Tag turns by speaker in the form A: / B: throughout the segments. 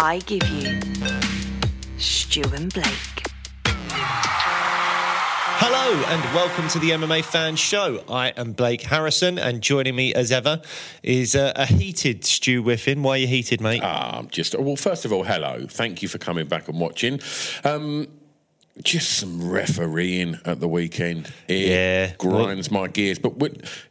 A: I give you Stu and Blake.
B: Hello and welcome to the MMA Fan Show. I am Blake Harrison, and joining me as ever is uh, a heated Stu Whiffin. Why are you heated, mate?
C: Um, just well, first of all, hello. Thank you for coming back and watching. Um, just some refereeing at the weekend. It
B: Yeah.
C: grinds my gears. But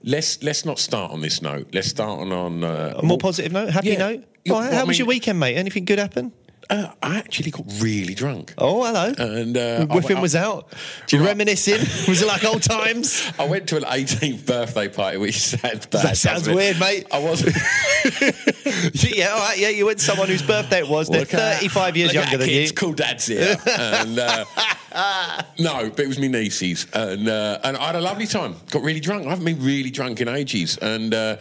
C: let's let's not start on this note. Let's start on on uh,
B: a more positive note, happy
C: Yeah.
B: note. How
C: I
B: was
C: mean-
B: your weekend, mate? Anything good happen?
C: Uh, I actually got really drunk.
B: Oh, hello.
C: And uh,
B: Whiffin was out.
C: Do you
B: reminiscing. was it like old times?
C: I went to an 18th birthday party, which sounds bad.
B: That sounds weird, mate.
C: I wasn't.
B: yeah, all right. Yeah, you went to someone whose birthday it was. They're
C: Look at-
B: 35 years
C: look at
B: younger than
C: kids,
B: you.
C: Cool dads here. and, uh, no, but it was me nieces, and uh, and I had a lovely time. Got really drunk. I haven't been really drunk in ages. And uh,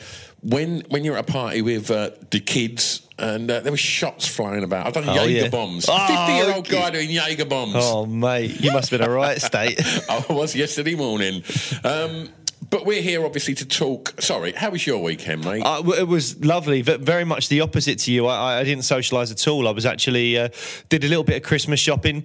C: when when you're at a party with uh, the kids. And uh, there were shots flying about. I've done
B: Oh,
C: Jaeger
B: yeah.
C: bombs.
B: Oh,
C: Fifty-year-old
B: okay.
C: guy doing Jaeger bombs.
B: Oh, mate, you must have been a right state.
C: I was yesterday morning. Um, but we're here obviously to talk. Sorry, how was your weekend, mate?
B: Uh, it was lovely, but very much the opposite to you. I, I didn't socialise at all. I was actually uh, did a little bit of Christmas shopping.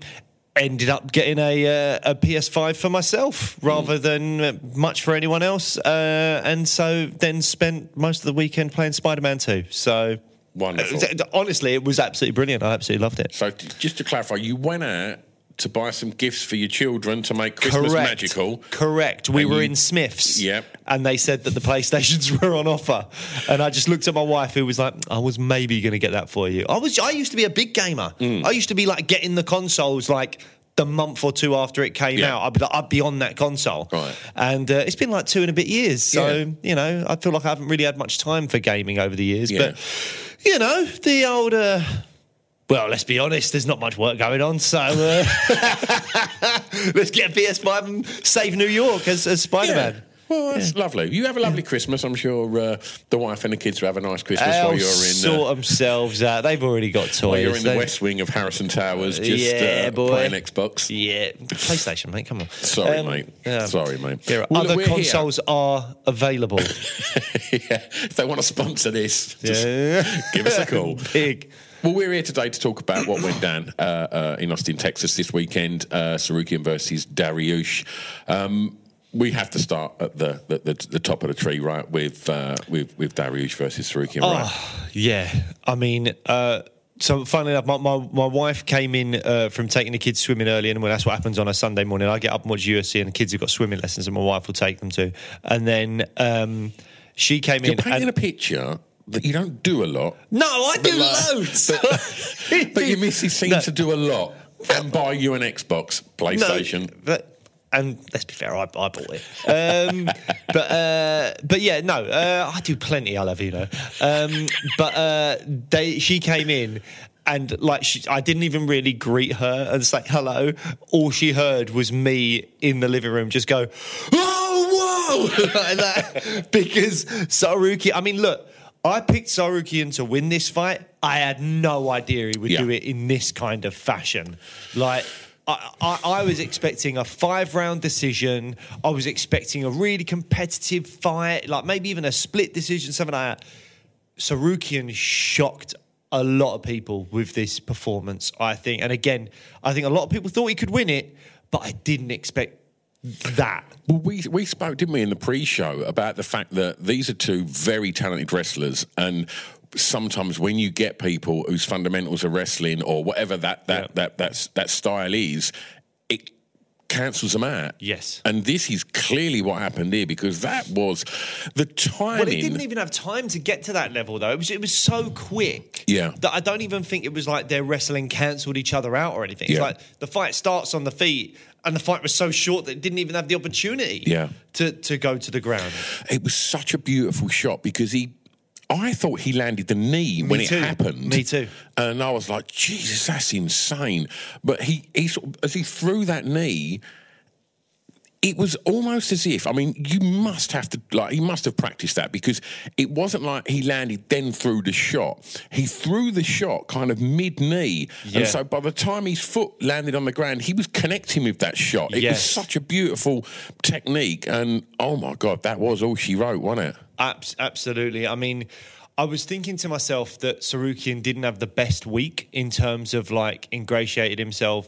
B: Ended up getting a, uh, a PS5 for myself rather than uh, much for anyone else, uh, and so then spent most of the weekend playing Spider Man 2. So
C: Wonderful.
B: Uh, honestly, it was absolutely brilliant. I absolutely loved it.
C: So, just to clarify, you went out to buy some gifts for your children to make Christmas
B: Correct.
C: magical.
B: Correct. We
C: And
B: were
C: you-
B: in Smiths.
C: Yep.
B: And they said that the PlayStations were on offer. And I just looked at my wife who was like, I was maybe going to get that for you. I was I used to be a big gamer.
C: Mm.
B: I used to be like getting the consoles like the month or two after it came
C: Yeah.
B: out. I'd be, like, I'd be on that console.
C: Right.
B: And uh, it's been like two and a bit years. So,
C: Yeah.
B: you know, I feel like I haven't really had much time for gaming over the years.
C: Yeah.
B: But, you know, the old. Uh, well, let's be honest, there's not much work going on, so uh, let's get a PS5 and save New York as, as Spider Man.
C: Yeah. Well, that's lovely. You have a lovely Christmas. I'm sure uh, the wife and the kids will have a nice Christmas while
B: They'll
C: you're in.
B: sort
C: Uh,
B: themselves out. They've already got toys.
C: while you're in the west wing of Harrison Towers, just
B: Yeah,
C: uh,
B: boy.
C: playing Xbox.
B: Yeah, PlayStation, mate. Come on.
C: Sorry,
B: Um,
C: mate.
B: yeah.
C: Sorry, mate.
B: There are
C: Well,
B: other
C: we're here.
B: consoles are available.
C: yeah. If they want to sponsor this, just
B: Yeah.
C: give us a call.
B: Big.
C: Well, we're here today to talk about what went down uh, uh, in Austin, Texas this weekend. Uh, Tsarukyan versus Dariush. Um, we have to start at the, the, the, the top of the tree, right? With uh, with with Dariush versus Tsarukyan, right?
B: Oh, yeah. I mean, uh, so funnily enough, my, my, my wife came in uh, from taking the kids swimming early, and well, that's what happens on a Sunday morning. I get up and watch UFC, and the kids have got swimming lessons, and my wife will take them to. And then um, she came
C: You're
B: in.
C: painting
B: and,
C: a picture you don't do a lot,
B: no, I do
C: like-
B: loads.
C: but your missus seems
B: No.
C: to do a lot and buy you an Xbox, PlayStation.
B: No, but, and let's be fair, I, I bought it. Um, but uh, but yeah, no, uh, I do plenty. I love you know. Um, but uh, they, she came in. And like, she, I didn't even really greet her and say hello. All she heard was me in the living room just go, "Oh, whoa!" like that. Because Saruki, I mean, look, I picked Tsarukyan to win this fight. I had no idea he would
C: Yeah.
B: do it in this kind of fashion. Like, I, I, I was expecting a five round decision. I was expecting a really competitive fight, like maybe even a split decision, something like that. Tsarukyan shocked a lot of people with this performance. I think, and again, I think a lot of people thought he could win it, but I didn't expect that.
C: Well, we we spoke, didn't we, in the pre-show about the fact that these are two very talented wrestlers, and sometimes when you get people whose fundamentals are wrestling or whatever that that
B: Yeah.
C: that that's, that style is, it cancels them out.
B: Yes.
C: and this is clearly what happened here because that was the timing.
B: Well, it didn't even have time to get to that level, though. It was it was so quick.
C: Yeah.
B: That I don't even think it was like their wrestling cancelled each other out or anything. It's
C: Yeah.
B: like the fight starts on the feet, and the fight was so short that it didn't even have the opportunity.
C: Yeah.
B: To to go to the ground.
C: It was such a beautiful shot because he. I thought he landed the knee when
B: too.
C: it happened.
B: Me too.
C: And I was like, Jesus, that's insane. But he, he sort of, as he threw that knee, it was almost as if I mean, you must have to like he must have practiced that because it wasn't like he landed then threw the shot. He threw the shot kind of mid knee,
B: Yeah.
C: and so by the time his foot landed on the ground, he was connecting with that shot. It was such a beautiful technique, and oh my god, that was all she wrote, wasn't it?
B: Abs- absolutely. I mean, I was thinking to myself that Tsarukyan didn't have the best week in terms of like ingratiated himself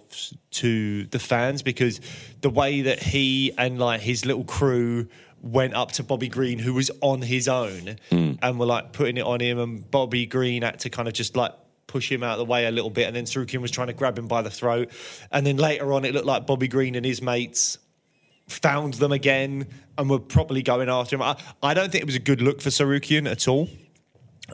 B: to the fans because the way that he and like his little crew went up to Bobby Green, who was on his own, hmm. and were like putting it on him, and Bobby Green had to kind of just like push him out of the way a little bit, and then Tsarukyan was trying to grab him by the throat, and then later on it looked like Bobby Green and his mates found them again and were properly going after him. I, I don't think it was a good look for Tsarukyan at all.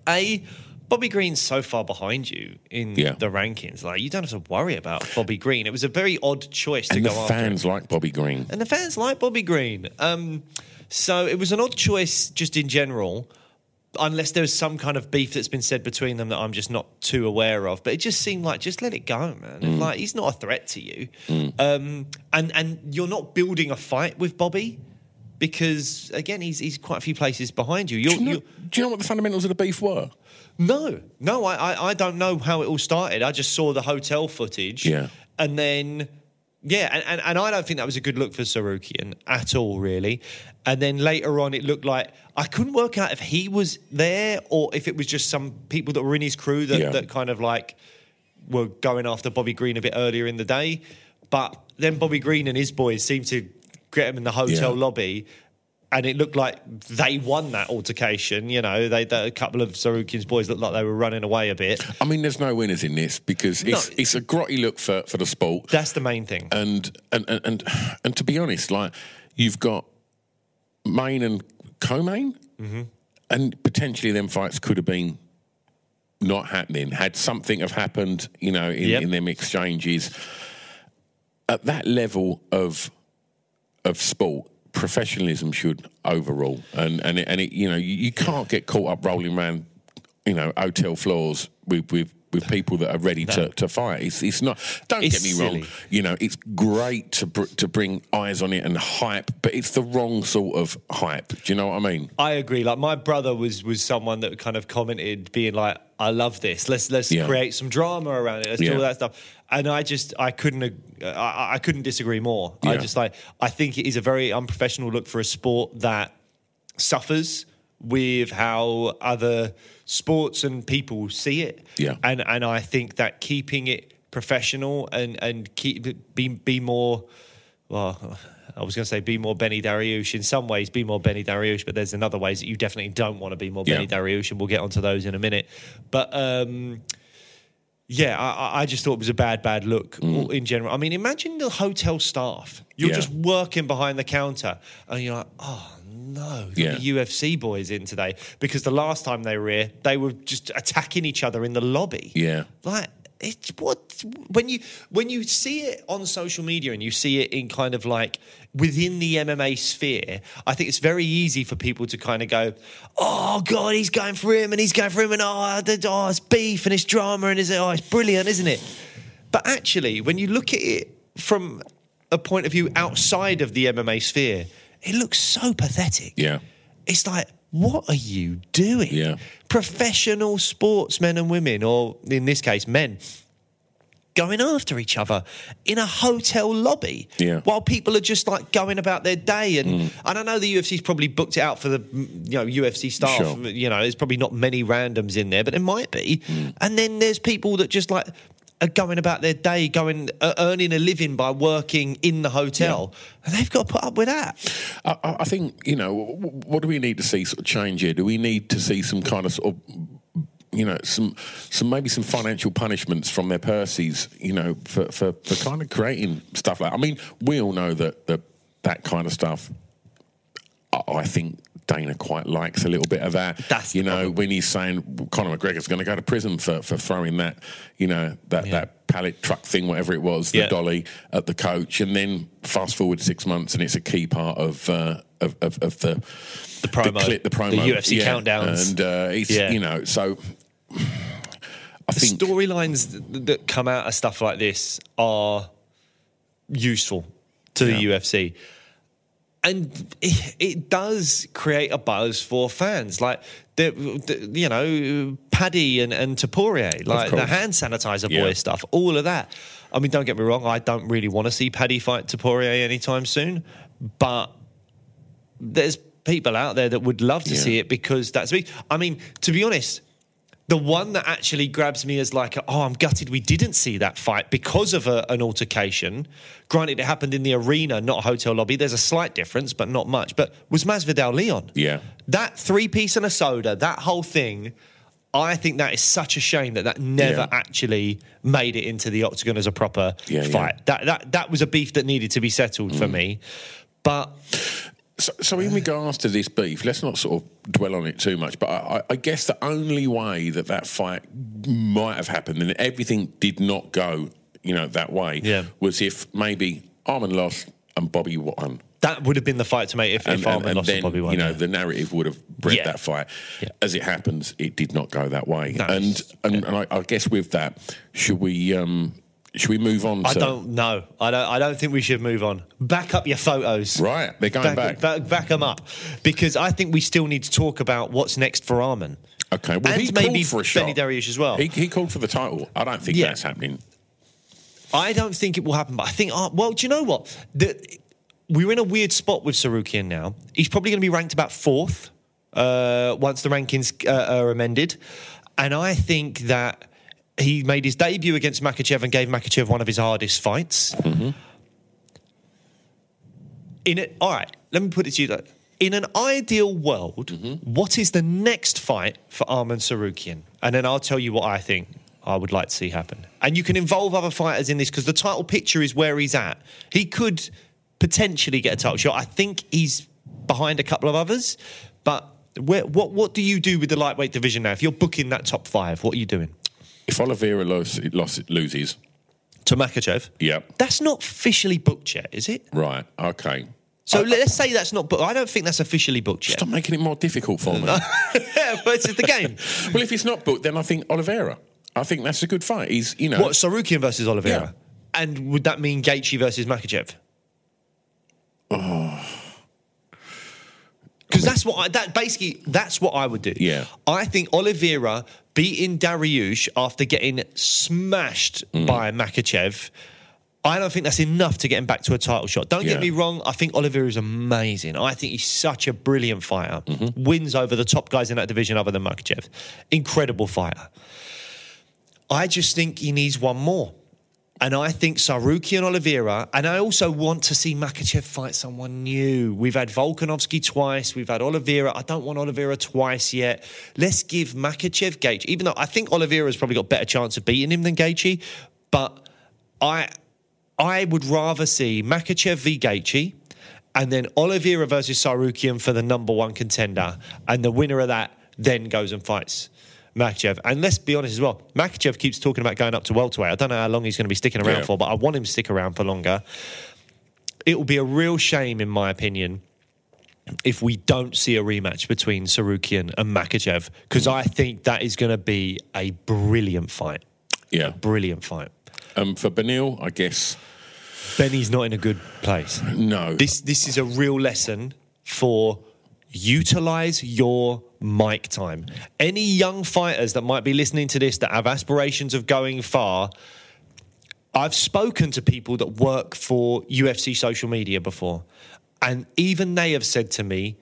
B: A, Bobby Green's so far behind you in
C: Yeah.
B: the rankings. Like you don't have to worry about Bobby Green. It was a very odd choice to
C: And
B: go
C: the
B: after.
C: fans like Bobby Green.
B: And the fans like Bobby Green. Um, so it was an odd choice just in general, unless there's some kind of beef that's been said between them that I'm just not too aware of. But it just seemed like just let it go, man. Like he's not a threat to you, um, and and you're not building a fight with Bobby because again he's he's quite a few places behind you. You're,
C: Do you, know,
B: you're,
C: do you know what the fundamentals of the beef were?
B: no, no, I, I, I don't know how it all started. I just saw the hotel footage.
C: Yeah.
B: And then, yeah, and, and, and I don't think that was a good look for Tsarukyan at all, really. And then later on, it looked like I couldn't work out if he was there or if it was just some people that were in his crew that,
C: Yeah.
B: that kind of like were going after Bobby Green a bit earlier in the day. But then Bobby Green and his boys seemed to get him in the hotel
C: Yeah.
B: lobby. And it looked like they won that altercation. You know, they, they a couple of Tsarukyan's boys looked like they were running away a bit.
C: I mean, there's no winners in this because it's
B: No.
C: it's a grotty look for, for the sport.
B: That's the main thing.
C: and and and and, and to be honest, like you've got main and co-main,
B: Mm-hmm.
C: and potentially them fights could have been not happening had something have happened, you know, in,
B: Yep.
C: in them exchanges. At that level of of sport, professionalism should overrule, and and it, and it, you know you, you can't get caught up rolling around, you know, hotel floors with with. With people that are ready to, to fight, it's it's not. Don't
B: It's
C: get me
B: silly.
C: wrong. You know, it's great to br- to bring eyes on it and hype, but it's the wrong sort of hype. Do you know what I mean?
B: I agree. Like my brother was was someone that kind of commented, being like, "I love this. Let's let's
C: Yeah.
B: create some drama around it. Let's do all that stuff." And I just I couldn't I, I couldn't disagree more. I just like I think it is a very unprofessional look for a sport that suffers with how other sports and people see it.
C: Yeah.
B: And and I think that keeping it professional and and keep be be more well I was going to say be more Benny Dariush. In some ways, be more Benny Dariush, but there's another ways that you definitely don't want to be more
C: Yeah.
B: Benny Dariush, and we'll get onto those in a minute. But um, yeah, I, I- just thought it was a bad, bad look all in general. I mean, imagine the hotel staff. You're
C: Mm. Yeah.
B: just working behind the counter, and you're like, oh no, the UFC boys in today because the last time they were here, they were just attacking each other in the lobby.
C: Yeah.
B: Like it's what when you when you see it on social media and you see it in kind of like within the MMA sphere, I think it's very easy for people to kind of go, "Oh God, he's going for him and he's going for him and oh, the, oh it's beef and it's drama and it's oh it's brilliant, isn't it?" But actually, when you look at it from a point of view outside of the MMA sphere, it looks so pathetic.
C: Yeah.
B: It's like, what are you doing?
C: Yeah.
B: Professional sportsmen and women, or in this case, men, going after each other in a hotel lobby
C: Yeah.
B: while people are just like going about their day. And, and I know the UFC's probably booked it out for the mm, you know UFC staff.
C: Sure.
B: You know, there's probably not many randoms in there, but there might be. Mm. And then there's people that just like going about their day, going uh, earning a living by working in the hotel, and they've got to put up with that.
C: I, I think you know what do we need to see sort of change here? Do we need to see some kind of sort of you know some some maybe some financial punishments from their purses? You know for for, for kind of creating stuff like. I mean, we all know that that that kind of stuff. I think. Dana quite likes a little bit of that.
B: That's
C: you know
B: problem.
C: when he's saying Conor McGregor's going to go to prison for, for throwing that, you know that,
B: Yeah.
C: that pallet truck thing, whatever it was, the
B: Yeah.
C: dolly at the coach, and then fast forward six months, and it's a key part of uh, of, of, of the
B: The promo,
C: the, clip, the promo,
B: the UFC
C: yeah.
B: countdowns.
C: and uh, it's you know so. I
B: the
C: think
B: storylines that come out of stuff like this are useful to the UFC. And it, it does create a buzz for fans. Like, the, the, you know, Paddy and, and Topuria, like the hand sanitizer
C: Yeah.
B: boy stuff, all of that. I mean, don't get me wrong, I don't really want to see Paddy fight Topuria anytime soon, but there's people out there that would love to
C: Yeah.
B: see it because that's big. I mean, to be honest, the one that actually grabs me as like, oh, I'm gutted we didn't see that fight because of a, an altercation. Granted, it happened in the arena, not a hotel lobby. There's a slight difference, but not much. But was Masvidal Leon?
C: Yeah.
B: That three piece and a soda, that whole thing. I think that is such a shame that that never
C: Yeah.
B: actually made it into the octagon as a proper
C: Yeah, yeah.
B: fight. That that that was a beef that needed to be settled for mm. me. But
C: So, so in regards to this beef, let's not sort of dwell on it too much. But I, I- guess the only way that that fight might have happened, and everything did not go, you know, that way,
B: Yeah.
C: was if maybe Arman lost and Bobby won.
B: that would have been the fight to make if,
C: And,
B: if
C: and,
B: Arman
C: and
B: lost
C: then,
B: to Bobby Wine.
C: you know,
B: yeah.
C: the narrative would have bred
B: Yeah.
C: that fight. As it happens, it did not go that way. And and, and I, I guess with that, should we um, should we move on?
B: I
C: to,
B: don't know. I don't. I don't think we should move on. Back up your photos.
C: Right, they're going back.
B: Back, back them up, because I think we still need to talk about what's next for Arman.
C: Okay, well,
B: and
C: he
B: maybe
C: called for a shot.
B: Benny Dariush as well.
C: He, he called for the title. I don't think
B: Yeah.
C: that's happening.
B: I don't think it will happen, but I think. Uh, well, do you know what? The, we're in a weird spot with Tsarukyan now. He's probably going to be ranked about fourth uh, once the rankings uh, are amended, and I think that he made his debut against Makhachev and gave Makhachev one of his hardest fights. Mm-hmm. In it, all right. Let me put it to you though. In an ideal world, mm-hmm. what is the next fight for Arman Tsarukyan? And then I'll tell you what I think I would like to see happen. And you can involve other fighters in this because the title picture is where he's at. He could potentially get a title shot. I think he's behind a couple of others, but where, what what do you do with the lightweight division now? If you're booking that top five, what are you doing?
C: If Oliveira loses,
B: To Makhachev?
C: Yeah.
B: That's not officially booked yet, is it?
C: right, okay.
B: So let's say that's not booked. I don't think that's officially booked yet.
C: Stop making it more difficult for me.
B: yeah, but it's the game.
C: well, if it's not booked, then I think Oliveira. I think that's a good fight. He's, you know,
B: What, Tsarukyan versus Oliveira?
C: Yeah.
B: And would that mean Gaethje versus Makhachev?
C: Oh.
B: Because that's what I, that basically that's what I would do.
C: Yeah.
B: I think Oliveira beating Dariush after getting smashed
C: Mm.
B: by Makhachev. I don't think that's enough to get him back to a title shot. Don't
C: Yeah.
B: get me wrong. I think Oliveira is amazing. I think he's such a brilliant fighter.
C: Mm-hmm.
B: Wins over the top guys in that division other than Makhachev. Incredible fighter. I just think he needs one more. And I think Saruki and Oliveira, and I also want to see Makhachev fight someone new. We've had Volkanovski twice, we've had Oliveira. I don't want Oliveira twice yet. Let's give Makhachev Gaethje, even though I think Oliveira's probably got better chance of beating him than Gaethje, but I I would rather see Makhachev v Gaethje and then Oliveira versus Tsarukyan for the number one contender. And the winner of that then goes and fights Makhachev. And let's be honest as well, Makhachev keeps talking about going up to welterweight. I don't know how long he's going to be sticking around
C: Yeah.
B: for, but I want him to stick around for longer. It will be a real shame, in my opinion, if we don't see a rematch between Tsarukyan and Makhachev, because I think that is going to be a brilliant fight.
C: yeah.
B: Brilliant fight.
C: Um, for Beneil, I guess
B: Benny's not in a good place.
C: no.
B: This this is a real lesson for utilize your mic time. Any young fighters that might be listening to this that have aspirations of going far, I've spoken to people that work for UFC social media before, and even they have said to me,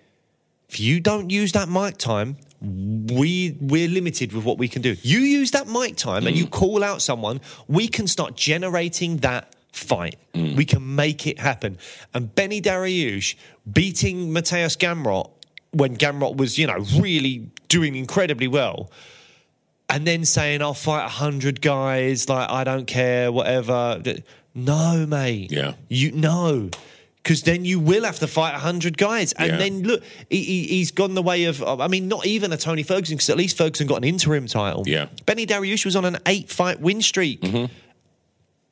B: if you don't use that mic time, we we're limited with what we can do. You use that mic time and you mm. call out someone, we can start generating that fight. Mm. We can make it happen. And Benny Dariush beating Mateusz Gamrot when Gamrot was, you know, really doing incredibly well and then saying I'll fight a hundred guys, like I don't care, whatever. No, mate.
C: Yeah.
B: you no, because then you will have to fight a hundred guys, and
C: Yeah.
B: then look, he, he, he's gone the way of. I mean, not even a Tony Ferguson, because at least Ferguson got an interim title.
C: Yeah. Mm-hmm.
B: Benny Dariush was on an eight-fight win streak.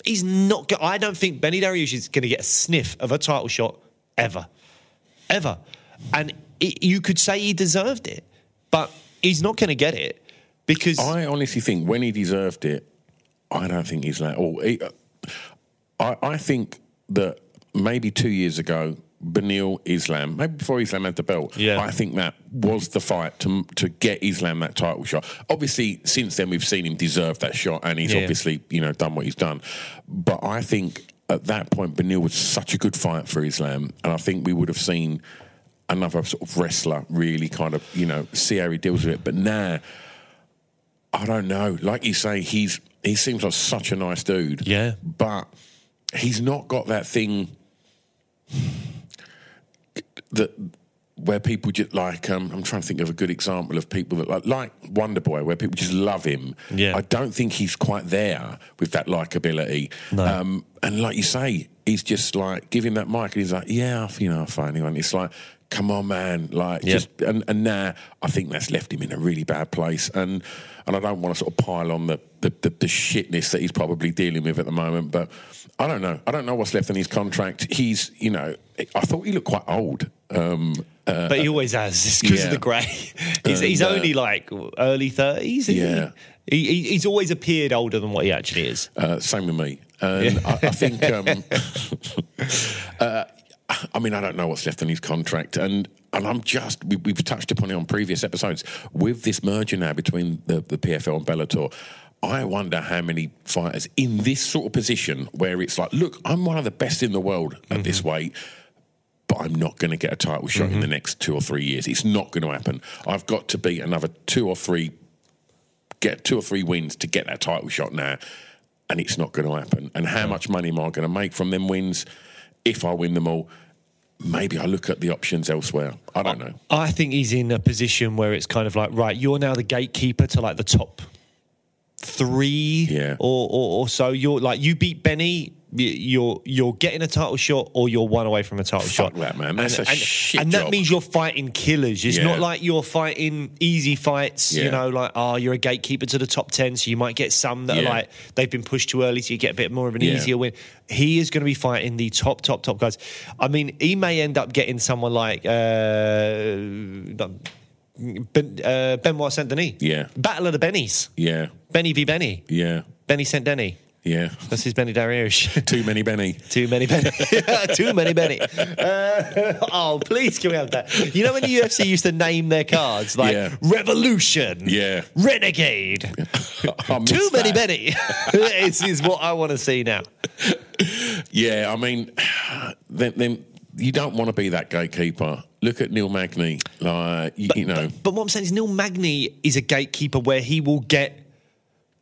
B: He's not. I don't think Benny Dariush is going to get a sniff of a title shot ever, ever. And it, you could say he deserved it, but he's not going to get it because
C: I honestly think when he deserved it, I don't think he's like. Oh, he, uh, I, I think that maybe two years ago, Beneil Islam, maybe before Islam had the belt,
B: Yeah.
C: I think that was the fight to to get Islam that title shot. Obviously, since then we've seen him deserve that shot, and he's
B: Yeah.
C: obviously you know done what he's done. But I think at that point, Beneil was such a good fight for Islam, and I think we would have seen another sort of wrestler really kind of you know see how he deals with it. But now. I don't know. Like you say, he's he seems like such a nice dude.
B: Yeah.
C: But he's not got that thing that where people just like um, I'm trying to think of a good example of people that like like Wonder Boy, where people just love him.
B: Yeah.
C: I don't think he's quite there with that likability.
B: No.
C: Um, and like you say, he's just like give him that mic, and he's like, yeah, you know, I'll fight anyone. It's like. Come on, man! Like, just and, and now I think that's left him in a really bad place, and and I don't want to sort of pile on the the, the the shitness that he's probably dealing with at the moment, but I don't know. I don't know what's left in his contract. He's, you know, I thought he looked quite old. Um, uh,
B: But he always has. It's because
C: yeah.
B: of the grey. he's he's
C: uh,
B: only like early thirties.
C: Yeah.
B: He, he, he's always appeared older than what he actually is.
C: Uh, same with me. And I, I think, um, uh, I mean, I don't know what's left in his contract. And and I'm just, we, we've touched upon it on previous episodes, with this merger now between the, the PFL and Bellator. I wonder how many fighters in this sort of position where it's like, look, I'm one of the best in the world at mm-hmm. this weight, but I'm not going to get a title shot in the mm-hmm. next two or three years. It's not going to happen. I've got to beat another two or three get two or three wins to get that title shot now, and it's not going to happen. And how much money am I going to make from them wins if I win them all? Maybe I look at the options elsewhere. I don't know.
B: I think he's in a position where it's kind of like, right, you're now the gatekeeper to like the top three
C: Yeah.
B: or, or, or so. You're like, you beat Benny, you're you're getting a title shot or you're one away from a title
C: Fuck
B: shot.
C: that, man. That's
B: and,
C: a
B: and,
C: shit
B: And that
C: job.
B: means you're fighting killers. It's
C: Yeah.
B: not like you're fighting easy fights, you know, like, oh, you're a gatekeeper to the top 10, so you might get some that are like, they've been pushed too early, so you get a bit more of an
C: Yeah.
B: easier win. He is going to be fighting the top, top, top guys. I mean, he may end up getting someone like uh, Ben, uh, Benoit Saint Denis.
C: Yeah.
B: Battle of the Bennies.
C: Yeah,
B: Benny v Benny.
C: yeah,
B: Benny Saint Denis.
C: Yeah.
B: That's his Benny Dariush.
C: Too many Benny.
B: Too many Benny. Too many Benny. Uh, oh, please can we have that? You know when the UFC used to name their cards like
C: Yeah.
B: Revolution,
C: Yeah.
B: Renegade, too many
C: that.
B: Benny. it's, is what I want to see now.
C: Yeah, I mean, then, then you don't want to be that gatekeeper. Look at Neil Magny. Like, you, you know,
B: But what I'm saying is Neil Magny is a gatekeeper where he will get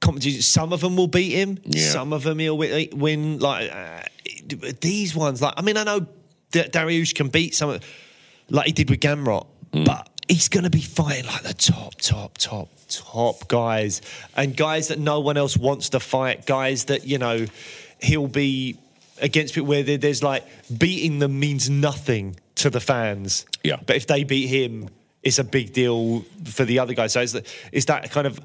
B: competition. Some of them will beat him.
C: Yeah.
B: Some of them he'll win. like uh, these ones. Like I mean, I know that Dariush can beat some, of, like he did with Gamrot,
C: Mm.
B: but he's going to be fighting like the top, top, top, top guys and guys that no one else wants to fight. Guys that you know he'll be against people where there's like beating them means nothing to the fans.
C: Yeah.
B: But if they beat him, it's a big deal for the other guys. So it's, it's that kind of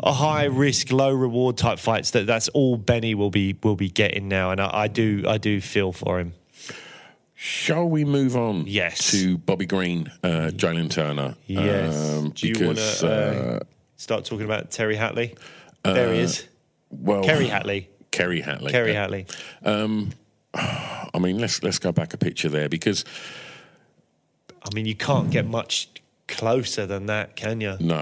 B: a high risk, low reward type fights that that's all Benny will be will be getting now, and I, I do I do feel for him.
C: shall we move on?
B: Yes.
C: To Bobby Green, uh, Jalen Turner. Um,
B: do you want to uh,
C: uh,
B: start talking about Terry Hatley? there he is,
C: well,
B: Kerry Hatley.
C: Kerry Hatley.
B: Kerry
C: Uh,
B: Hatley.
C: I mean, let's let's go back a picture there because
B: I mean, you can't get much closer than that, can you?
C: no,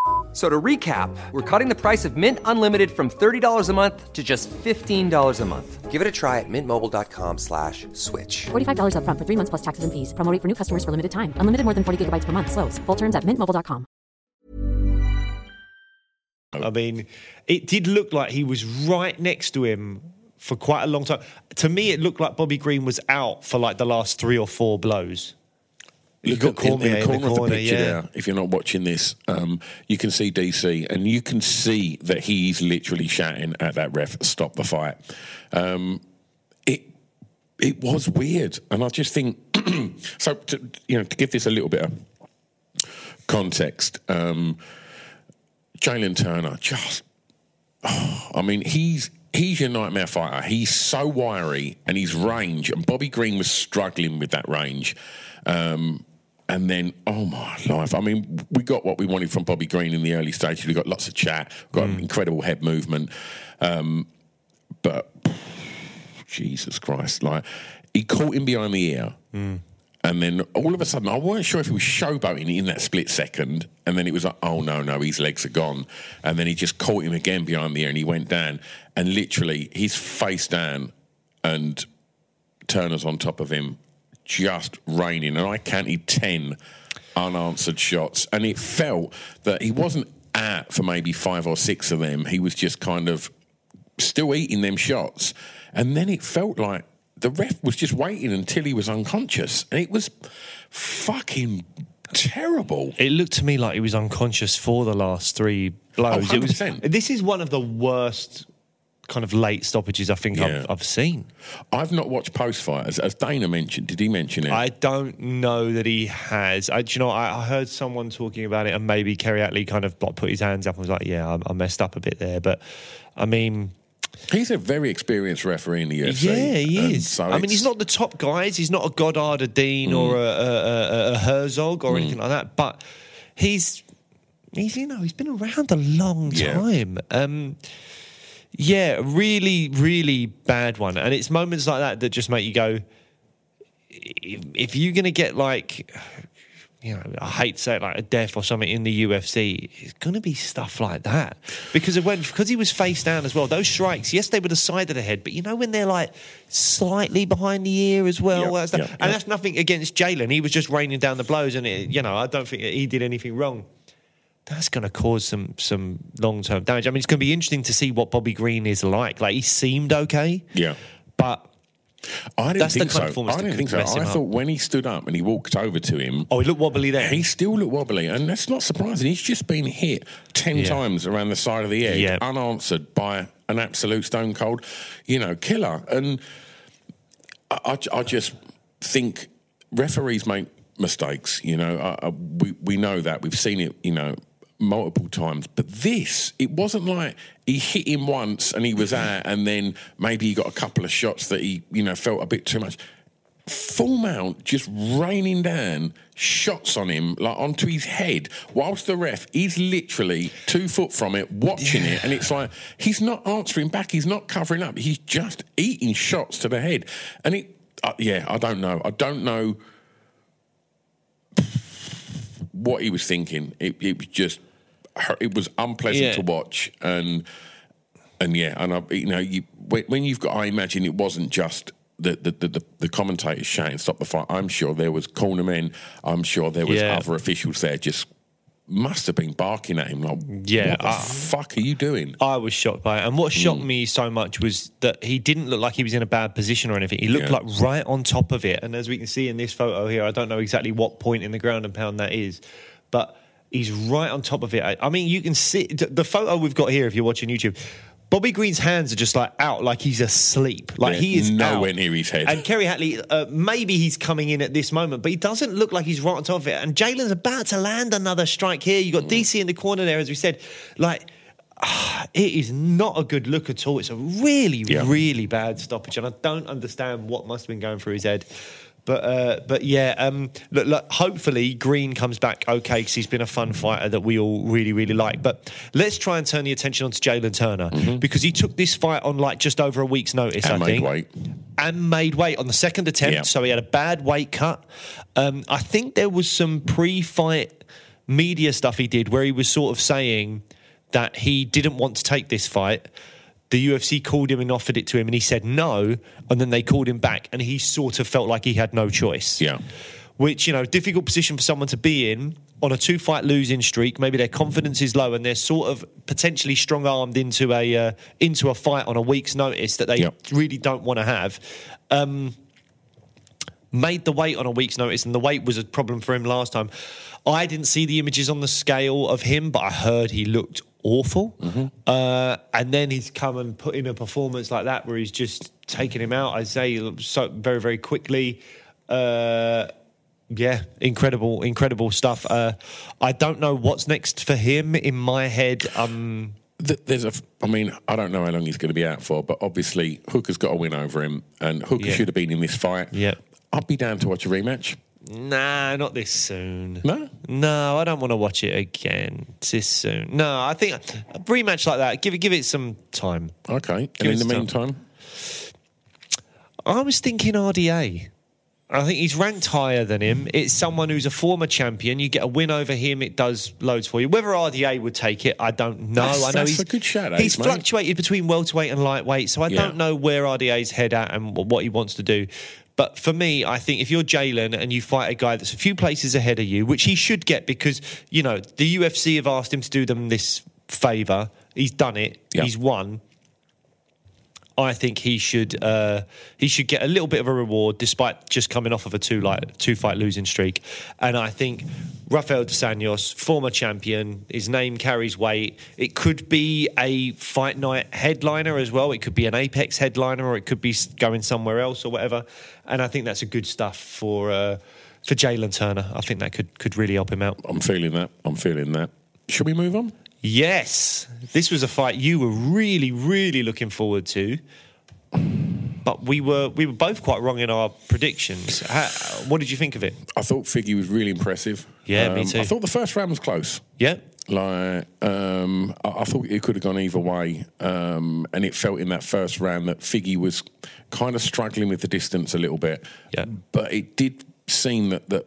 D: F- So to recap, we're cutting the price of Mint Unlimited from $30 a month to just $15 a month. Give it a try at mintmobile.com slash switch.
E: $45 upfront for three months plus taxes and fees. Promo rate for new customers for limited time. Unlimited more than 40 gigabytes per month. Slows. Full terms at mintmobile.com.
B: I mean, it did look like he was right next to him for quite a long time. To me, it looked like Bobby Green was out for like the last three or four blows. You
C: Look
B: got
C: at in, in the corner, of the picture
B: yeah.
C: there. If you're not watching this, um, you can see DC, and you can see that he's literally shouting at that ref, "Stop the fight." Um, it it was weird, and I just think so. To, you know, to give this a little bit of context, um, Jalen Turner just I mean, he's he's your nightmare fighter. He's so wiry and his range. And Bobby Green was struggling with that range. Um, and then, oh my life! I mean, we got what we wanted from Bobby Green in the early stages. We got lots of chat, got incredible head movement, um, but Jesus Christ! Like he caught him behind the ear, and then all of a sudden, I weren't sure if he was showboating in that split second, and then it was like, oh no, no, his legs are gone, and then he just caught him again behind the ear, and he went down, and literally he's face down, and Turner's on top of him, just raining, and I counted ten unanswered shots, and it felt that he wasn't at for maybe five or six of them. He was just kind of still eating them shots, and then it felt like the ref was just waiting until he was unconscious, and it was fucking terrible.
B: It looked to me like he was unconscious for the last three blows.
C: Oh,
B: it was,
C: 100%.
B: this is one of the worst kind of late stoppages I think
C: Yeah.
B: I've, I've seen.
C: I've not watched post fight as, as Dana mentioned. Did he mention it?
B: I don't know that he has. I, do you know, I, I heard someone talking about it, and maybe Kerry Hatley kind of like, put his hands up and was like, "Yeah, I, I messed up a bit there." But I mean,
C: He's a very experienced referee in the UFC.
B: yeah, he is.
C: so
B: I mean, he's not the top guys. He's not a Goddard, a Dean, or a, a, a, Herzog, or anything like that. But he's he's you know he's been around a long
C: Yeah.
B: time. Um, yeah, really, really bad one. And it's moments like that that just make you go, if, if you're going to get like, you know, I hate to say it, like a death or something in the UFC, it's going to be stuff like that because of when because he was face down as well. Those strikes, yes, they were the side of the head, but you know when they're like slightly behind the ear as well,
C: Yeah,
B: all that stuff.
C: yeah,
B: and
C: yeah.
B: that's nothing against Jalen. He was just raining down the blows, and it, you know, I don't think he did anything wrong that's going to cause some some long term damage. I mean, it's going to be interesting to see what Bobby Green is like. Like he seemed okay,
C: Yeah.
B: but
C: I didn't think so. I didn't think so. I
B: up.
C: thought when he stood up and he walked over to him,
B: oh, he looked wobbly there.
C: he still looked wobbly, and that's not surprising. He's just been hit ten
B: Yeah.
C: times around the side of the head,
B: Yeah.
C: unanswered by an absolute stone cold, you know, killer. And I, I, I just think referees make mistakes. You know, I, I, we we know that we've seen it. You know. Multiple times, but this, it wasn't like he hit him once and he was out, and then maybe he got a couple of shots that he, you know, felt a bit too much. Full mount just raining down shots on him like onto his head whilst the ref is literally two foot from it watching it and it's like he's not answering back he's not covering up he's just eating shots to the head. And it uh, yeah i don't know. I don't know what he was thinking. It, it was just it was unpleasant
B: Yeah.
C: to watch and and yeah, and I, you know, you, when, you've got, I imagine it wasn't just the the, the, the, commentators shouting "stop the fight." I'm sure there was cornermen. I'm sure there was
B: Yeah.
C: other officials there. Just must have been barking at him like,
B: Yeah,
C: what the
B: I-
C: fuck are you doing?"
B: I was shocked by it. And what shocked mm. me so much was that he didn't look like he was in a bad position or anything. He looked
C: Yeah.
B: like right on top of it. And as we can see in this photo here, I don't know exactly what point in the ground and pound that is, but he's right on top of it. I- mean, you can see the photo we've got here if you're watching YouTube. Bobby Green's hands are just like out, like he's asleep. Like he is
C: nowhere
B: out.
C: near his head.
B: And Kerry Hatley, uh, maybe he's coming in at this moment, but he doesn't look like he's right on top of it. And Jalen's about to land another strike here. You got DC in the corner there, as we said. Like, ah, it is not a good look at all. It's a really,
C: Yeah.
B: really bad stoppage, and I don't understand what must have been going through his head. But uh, but yeah, um, look, look, hopefully Green comes back okay because he's been a fun fighter that we all really really like. But let's try and turn the attention onto Jalen Turner because he took this fight on like just over a week's notice.
C: Mm-hmm. And
B: I
C: made
B: think
C: weight.
B: and made weight on the second attempt.
C: Yeah.
B: So he had a bad weight cut. Um, I think there was some pre-fight media stuff he did where he was sort of saying that he didn't want to take this fight. The UFC called him and offered it to him, and he said no. And then they called him back, and he sort of felt like he had no choice.
C: Yeah.
B: Which, you know, difficult position for someone to be in on a two fight losing streak. Maybe their confidence is low and they're sort of potentially strong armed into a uh, into a fight on a week's notice that they
C: Yep.
B: really don't want to have. Um, made the weight on a week's notice, and the weight was a problem for him last time. I didn't see the images on the scale of him, but I heard he looked awful. Uh, and then he's come and put in a performance like that where he's just taken him out. I say so very, very quickly. Uh, yeah, incredible, incredible stuff. Uh, I don't know what's next for him. In my head, um,
C: There's a, I mean, I don't know how long he's going to be out for, but obviously Hooker's got a win over him, and Hooker
B: Yeah.
C: should have been in this fight.
B: Yeah.
C: I'd be down to watch a rematch.
B: Nah, not this soon.
C: No?
B: no, I don't want to watch it again this soon. No, I think a rematch like that. Give it, give it some time.
C: Okay.
B: Give
C: and in the
B: time.
C: meantime,
B: I was thinking RDA. I think he's ranked higher than him. It's someone who's a former champion. You get a win over him, it does loads for you. Whether RDA would take it, I don't know.
C: That's-
B: I know he's
C: a good shout,
B: He's
C: mate.
B: fluctuated between welterweight and lightweight, so I
C: Yeah.
B: don't know where RDA's head at and what he wants to do. But for me, I think if you're Jalen and you fight a guy that's a few places ahead of you, which he should get because you know the UFC have asked him to do them this favour. He's done it.
C: Yeah.
B: He's won. I think he should uh, he should get a little bit of a reward despite just coming off of a two like two fight losing streak. And I think Rafael dos Anjos, former champion, his name carries weight. It could be a fight night headliner as well. It could be an Apex headliner, or it could be going somewhere else or whatever. And I think that's a good stuff for uh, for Jalen Turner. I think that could could really help him out.
C: I'm feeling that. I'm feeling that. Should we move on?
B: Yes, this was a fight you were really, really looking forward to, we were we were both quite wrong in our predictions. How, what did you think of it?
C: I thought Figgy was really impressive. Um,
B: Yeah, me too.
C: I thought the first round was close.
B: Yeah,
C: Like, um, I, I thought it could have gone either way, um, and it felt in that first round that Figgy was kind of struggling with the distance a little bit.
B: Yeah.
C: but it did seem that that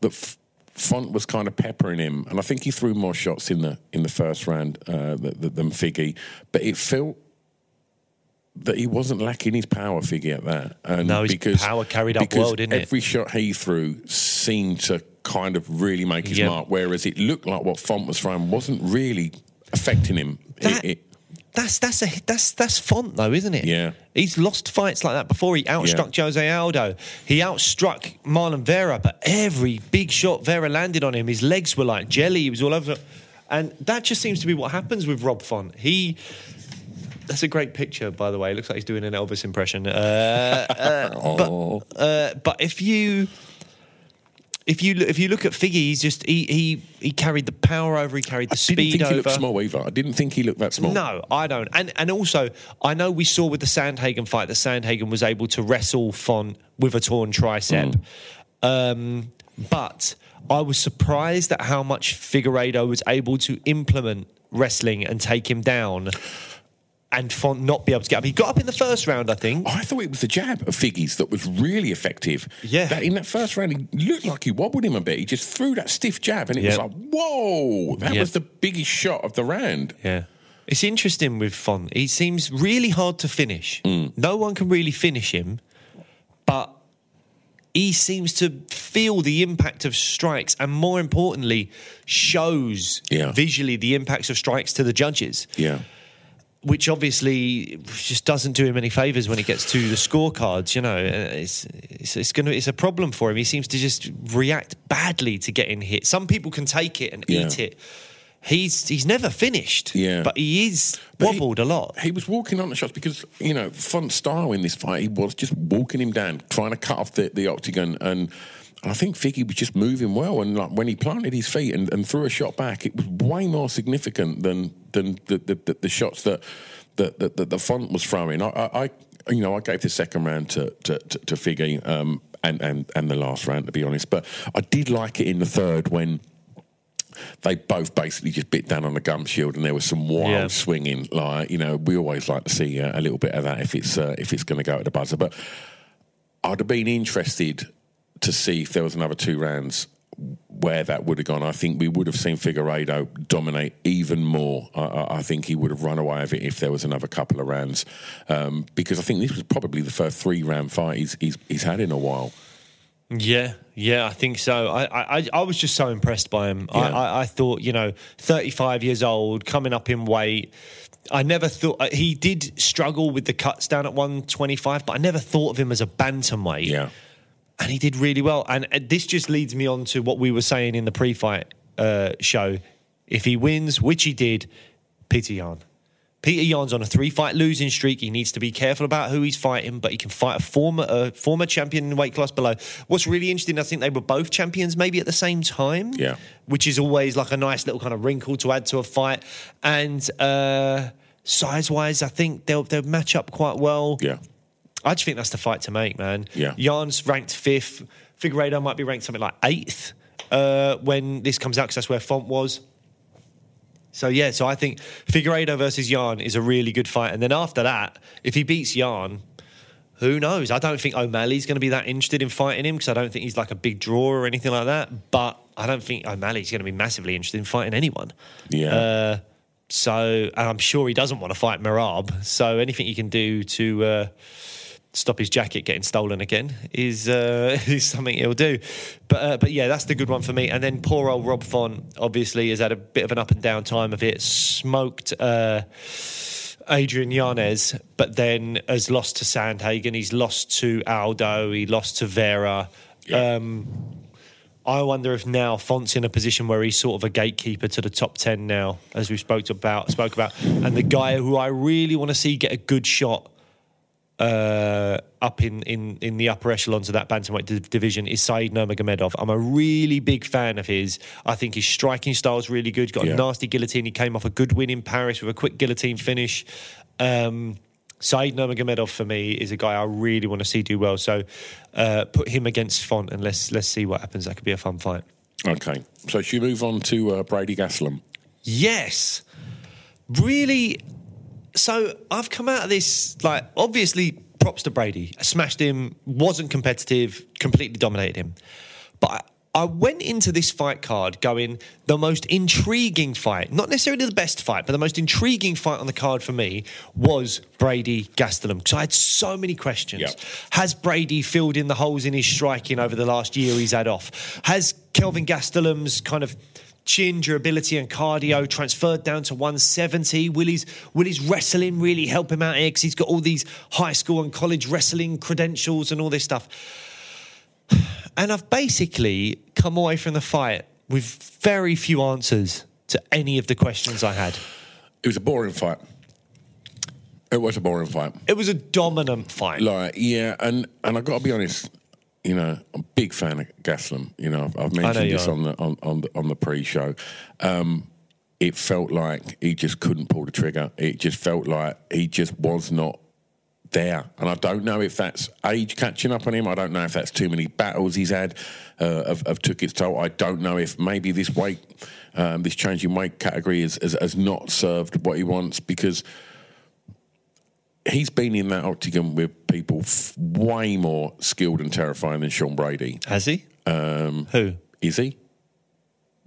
C: that F- Font was kind of peppering him, and I think he threw more shots in the in the first round uh, th- th- than Figgy, but it felt. That he wasn't lacking his power figure at that, and
B: No, his
C: because
B: power carried up well, didn't it?
C: every shot he threw seemed to kind of really make his
B: Yeah.
C: mark. Whereas it looked like what Font was throwing wasn't really affecting him.
B: That-
C: it-
B: that's that's a that's that's font though, isn't it?
C: Yeah.
B: he's lost fights like that before. He outstruck Jose Aldo. He outstruck Marlon Vera, but every big shot Vera landed on him, his legs were like jelly. He was all over, and that just seems to be what happens with Rob Font. He. That's a great picture, by the way. It looks like he's doing an Elvis impression. Uh, uh, but, uh, but if you if you if you look at Figgy, he's just he he he carried the power over. He carried the
C: I didn't
B: speed
C: think
B: over.
C: he looked small either. I didn't think he looked that small.
B: No, I don't. And and also, I know we saw with the Sandhagen fight that Sandhagen was able to wrestle Font with a torn tricep. Um, but I was surprised at how much Figueiredo was able to implement wrestling and take him down. And Font not be able to get up. He got up in the first round, I think.
C: I thought it was the jab of Figgy's that was really effective.
B: Yeah.
C: That in that first round, he looked like he wobbled him a bit. He just threw that stiff jab, and it was like, whoa, that
B: Yep.
C: was the biggest shot of the round.
B: Yeah. It's interesting with Font. He seems really hard to finish. Mm. No one can really finish him, but he seems to feel the impact of strikes and more importantly, shows
C: Yeah.
B: visually the impacts of strikes to the judges,
C: Yeah.
B: Which obviously just doesn't do him any favors when he gets to the scorecards. You know, it's it's, it's going to it's a problem for him. He seems to just react badly to getting hit. Some people can take it and
C: Yeah.
B: eat it. He's he's never finished.
C: Yeah.
B: but he is
C: But he-
B: wobbled a lot.
C: He was walking on the shots because, you know, Font's style in this fight, he was just walking him down, trying to cut off the, the octagon. And I think Figgy was just moving well. And like when he planted his feet and, and threw a shot back, it was way more significant than than the, the, the, the shots that that, that, that the Font was throwing. I, I, I you know, I gave the second round to to, to, to Figgy um, and, and and the last round, to be honest. But I did like it in the third when they both basically just bit down on the gum shield, and there was some wild
B: Yeah.
C: swinging. Like you know, we always like to see uh, a little bit of that if it's uh, if it's going to go at the buzzer. But I'd have been interested to see if there was another two rounds where that would have gone. I think we would have seen Figueiredo dominate even more. I, I, I think he would have run away with it if there was another couple of rounds, um, because I think this was probably the first three round fight he's, he's, he's had in a while.
B: Yeah, yeah, I think so. I, I, I was just so impressed by him. I,
C: Yeah.
B: I, I thought, you know, 35 years old, coming up in weight. I never thought uh, he did struggle with the cuts down at 125, but I never thought of him as a bantamweight.
C: Yeah.
B: And he did really well. And uh, this just leads me on to what we were saying in the pre-fight uh, show. If he wins, which he did, Petr Yan. Petr Yan's on a three-fight losing streak. He needs to be careful about who he's fighting, but he can fight a former uh, former champion in the weight class below. What's really interesting, I think they were both champions maybe at the same time.
C: Yeah.
B: which is always like a nice little kind of wrinkle to add to a fight. And uh, size-wise, I think they'll they'll match up quite well.
C: Yeah.
B: I just think that's the fight to make, man.
C: Yeah.
B: Yan's ranked fifth. Figueiredo might be ranked something like eighth uh, when this comes out because that's where Font was. So yeah, so I think Figueiredo versus Yan is a really good fight, and then after that, if he beats Yan, who knows? I don't think O'Malley's going to be that interested in fighting him because I don't think he's like a big draw or anything like that. But I don't think O'Malley's going to be massively interested in fighting anyone.
C: Yeah.
B: Uh, so and I'm sure he doesn't want to fight Merab. So anything you can do to uh, stop his jacket getting stolen again is uh, is something he'll do. But uh, but yeah, that's the good one for me. And then poor old Rob Font obviously has had a bit of an up and down time of it. Smoked. Uh, Adrian Yanez, but then has lost to Sandhagen. He's lost to Aldo. He lost to Vera. Um, I wonder if now Font's in a position where he's sort of a gatekeeper to the top ten now, as we spoke about. Spoke about, and the guy who I really want to see get a good shot uh, up in, in, in the upper echelons of that bantamweight di- division is Saeed Nurmagomedov. I'm a really big fan of his. I think his striking style is really good. Got
C: Yeah.
B: a nasty guillotine. He came off a good win in Paris with a quick guillotine finish. Um, Saeed Nurmagomedov for me is a guy I really want to see do well. So uh, put him against Font and let's let's see what happens. That could be a fun fight.
C: Okay. So should we move on to uh, Brady Gastelum?
B: Yes. Really. So I've come out of this, like, obviously, props to Brady. I smashed him, wasn't competitive, completely dominated him. But I, I went into this fight card going, the most intriguing fight, not necessarily the best fight, but the most intriguing fight on the card for me was Brady Gastelum. Because I had so many questions.
C: Yep.
B: Has Brady filled in the holes in his striking over the last year he's had off? Has Kelvin Gastelum's kind of chin, durability, and cardio transferred down to 170? Will his, will his wrestling really help him out here? Because he's got all these high school and college wrestling credentials and all this stuff. And I've basically come away from the fight with very few answers to any of the questions I had.
C: It was a boring fight. It was a boring fight.
B: It was a dominant fight.
C: Like, yeah, and and I got to be honest. You know, I'm a big fan of Gastelum. You know, I've, I've mentioned this
B: are.
C: on the on on the, on the pre-show. Um, it felt like he just couldn't pull the trigger. It just felt like he just was not there. And I don't know if that's age catching up on him. I don't know if that's too many battles he's had uh, have, have took its toll. I don't know if maybe this weight, um, this changing weight category has, has, has not served what he wants because he's been in that octagon with people f- way more skilled and terrifying than Sean Brady.
B: Has he? Um, Who?
C: Is he?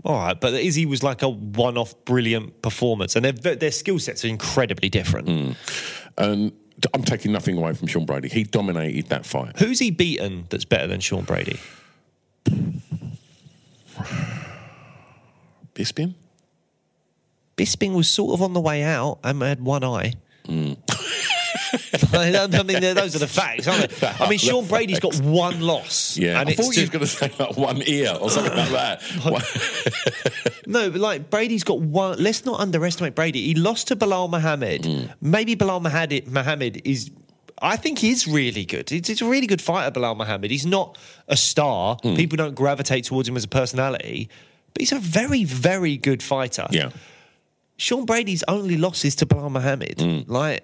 B: All right, but Izzy was like a one-off brilliant performance, and their their skill sets are incredibly different.
C: And I'm taking nothing away from Sean Brady. He dominated that fight.
B: Who's he beaten that's better than Sean Brady?
C: Bisping?
B: Bisping was sort of on the way out and had one eye. I don't- mean, those are the facts, aren't they? I mean, Sean Brady's got one loss.
C: Yeah,
B: and
C: I thought you was going to say like one ear or something like that.
B: No, but like Brady's got one. Let's not underestimate Brady. He lost to Belal Muhammad.
C: Mm.
B: Maybe Belal Muhammad, is. I think he's really good. He's, he's a really good fighter, Belal Muhammad. He's not a star.
C: Mm.
B: People don't gravitate towards him as a personality, but he's a very, very good fighter.
C: yeah.
B: Sean Brady's only loss is to Belal Muhammad.
C: Mm.
B: Like,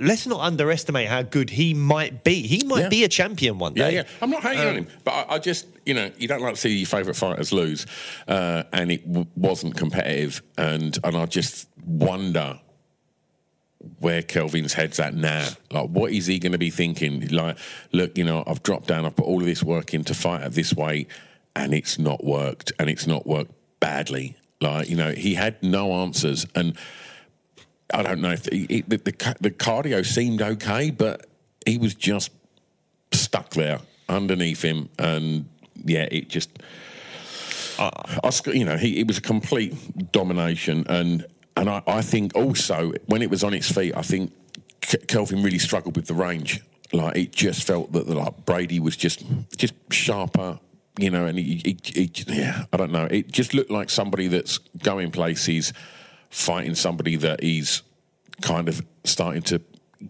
B: let's not underestimate how good he might be. He might
C: Yeah.
B: be a champion one
C: Yeah,
B: day.
C: yeah. I'm not hating
B: Um,
C: on him, but I, I just, you know, you don't like to see your favourite fighters lose, uh, and it w- wasn't competitive, and and I just wonder where Kelvin's head's at now. Like, what is he going to be thinking? Like, look, you know, I've dropped down, I've put all of this work in to fight at this weight, and it's not worked, and it's not worked badly. Like, you know, he had no answers, and I don't know if the, it, the, the, the cardio seemed okay, but he was just stuck there underneath him, and yeah, it just. Ah. I, sc- you know, he, it was a complete domination, and and I, I think also when it was on its feet, I think Kelvin really struggled with the range. Like it just felt that like Brady was just just sharper, you know, and he, he, he yeah, I don't know. It just looked like somebody that's going places, fighting somebody that he's kind of starting to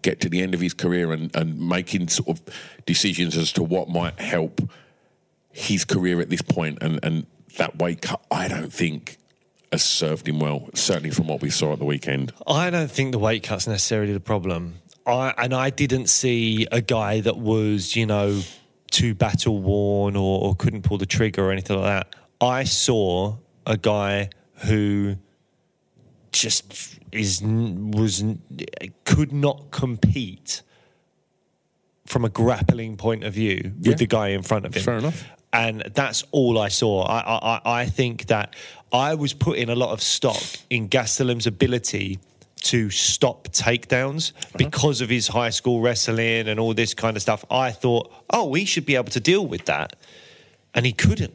C: get to the end of his career and, and making sort of decisions as to what might help his career at this point and, and that weight cut, I don't think has served him well, certainly from what we saw at the weekend.
B: I don't think the weight cut's necessarily the problem. I and I didn't see a guy that was, you know, too battle worn or, or couldn't pull the trigger or anything like that. I saw a guy who just is was could not compete from a grappling point of view with
C: Yeah.
B: the guy in front of him.
C: Fair enough.
B: And that's all I saw. I, I, I- I think that I was putting a lot of stock in Gastelum's ability to stop takedowns uh-huh. because of his high school wrestling and all this kind of stuff. I thought, oh, he should be able to deal with that. And he couldn't.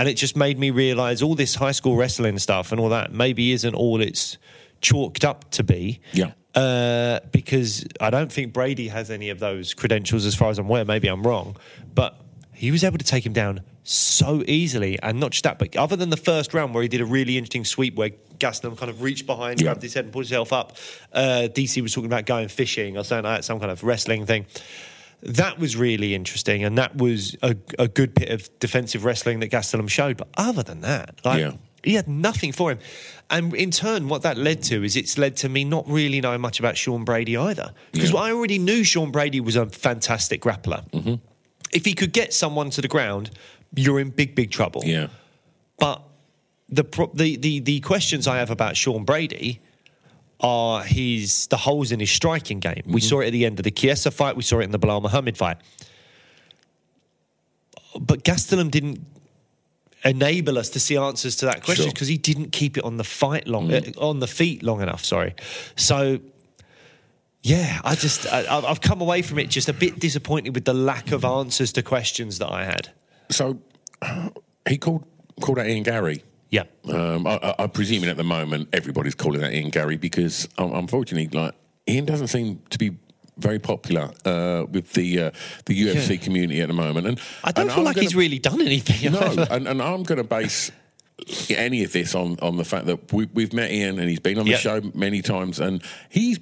B: And it just made me realize all this high school wrestling stuff and all that maybe isn't all it's chalked up to be.
C: Yeah.
B: Uh, because I don't think Brady has any of those credentials as far as I'm aware. Maybe I'm wrong. But he was able to take him down so easily. And not just that, but other than the first round where he did a really interesting sweep where Gastelum kind of reached behind,
C: Yeah.
B: grabbed his head and pulled himself up, uh, DC was talking about going fishing or something like that, some kind of wrestling thing. That was really interesting, and that was a, a good bit of defensive wrestling that Gastelum showed. But other than that, like,
C: Yeah.
B: he had nothing for him. And in turn, what that led to is it's led to me not really knowing much about Sean Brady either. Because
C: Yeah.
B: I already knew Sean Brady was a fantastic grappler.
C: Mm-hmm.
B: If he could get someone to the ground, you're in big, big trouble.
C: Yeah.
B: But the, the the the questions I have about Sean Brady are his the holes in his striking game. We mm-hmm. saw it at the end of the Chiesa fight. We saw it in the Belal Muhammad fight. But Gastelum didn't enable us to see answers to that question
C: Sure.
B: because he didn't keep it on the fight long mm. uh, on the feet long enough. Sorry, so. Yeah, I just I, I've I've come away from it just a bit disappointed with the lack of mm-hmm. answers to questions that I had.
C: So he called called out Ian Garry.
B: Yeah,
C: Um, I, I, I'm presuming at the moment everybody's calling that Ian Garry because um, unfortunately, like Ian doesn't seem to be very popular uh, with the uh, the UFC
B: Yeah.
C: community at the moment. And
B: I don't
C: and
B: feel
C: I'm
B: like
C: gonna-
B: he's really done anything.
C: no, and, and I'm going to base any of this on on the fact that we, we've met Ian and he's been on the
B: Yeah.
C: show many times, and he's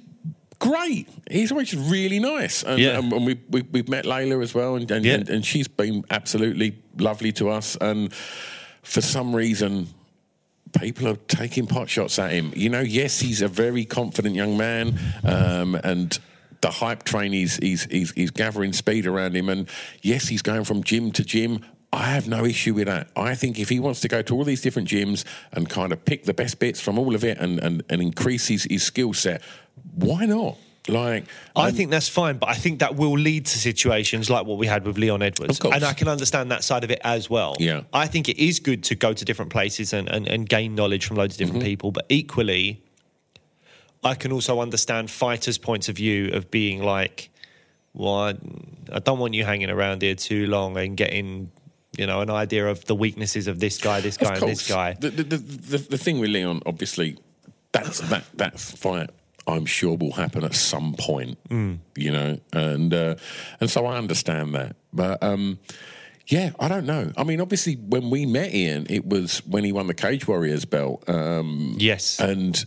C: great. He's always really nice, and,
B: Yeah.
C: and, and we, we, we've met Layla as well, and and,
B: Yeah.
C: and and she's been absolutely lovely to us. And for some reason. People are taking pot shots at him. You know, yes, he's a very confident young man, um, and the hype train is he's, he's, he's gathering speed around him. And yes, he's going from gym to gym. I have no issue with that. I think if he wants to go to all these different gyms and kind of pick the best bits from all of it and, and, and increase his, his skill set, why not? Like,
B: I think that's fine, but I think that will lead to situations like what we had with Leon Edwards. And I can understand that side of it as well.
C: Yeah.
B: I think it is good to go to different places and, and, and gain knowledge from loads of different
C: Mm-hmm.
B: people, but equally, I can also understand fighters' points of view of being like, well, I, I don't want you hanging around here too long and getting, you know, an idea of the weaknesses of this guy, this guy, and this guy.
C: The, the, the, the, the thing with Leon, obviously, that's that that fight. I'm sure will happen at some point,
B: Mm.
C: you know, and uh, and so I understand that, but um, yeah, I don't know. I mean, obviously, when we met Ian, it was when he won the Cage Warriors belt, um,
B: yes.
C: and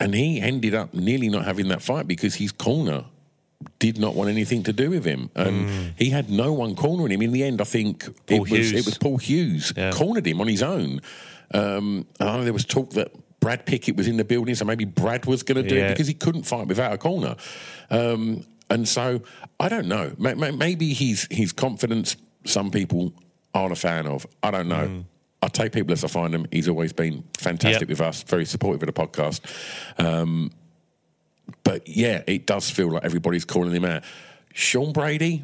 C: and he ended up nearly not having that fight because his corner did not want anything to do with him, and he had no one cornering him. In the end, I think
B: Paul
C: it was it was Paul Hughes
B: Yeah.
C: cornered him on his own. Um, and I know there was talk that Brad Pickett was in the building, so maybe Brad was going to do
B: Yeah.
C: it because he couldn't fight without a corner. Um, and so I don't know. May- may- Maybe his his confidence. Some people aren't a fan of. I don't know.
B: Mm.
C: I take people as I find them. He's always been fantastic
B: Yep.
C: with us, very supportive of the podcast. Um, but yeah, it does feel like everybody's calling him out. Sean Brady,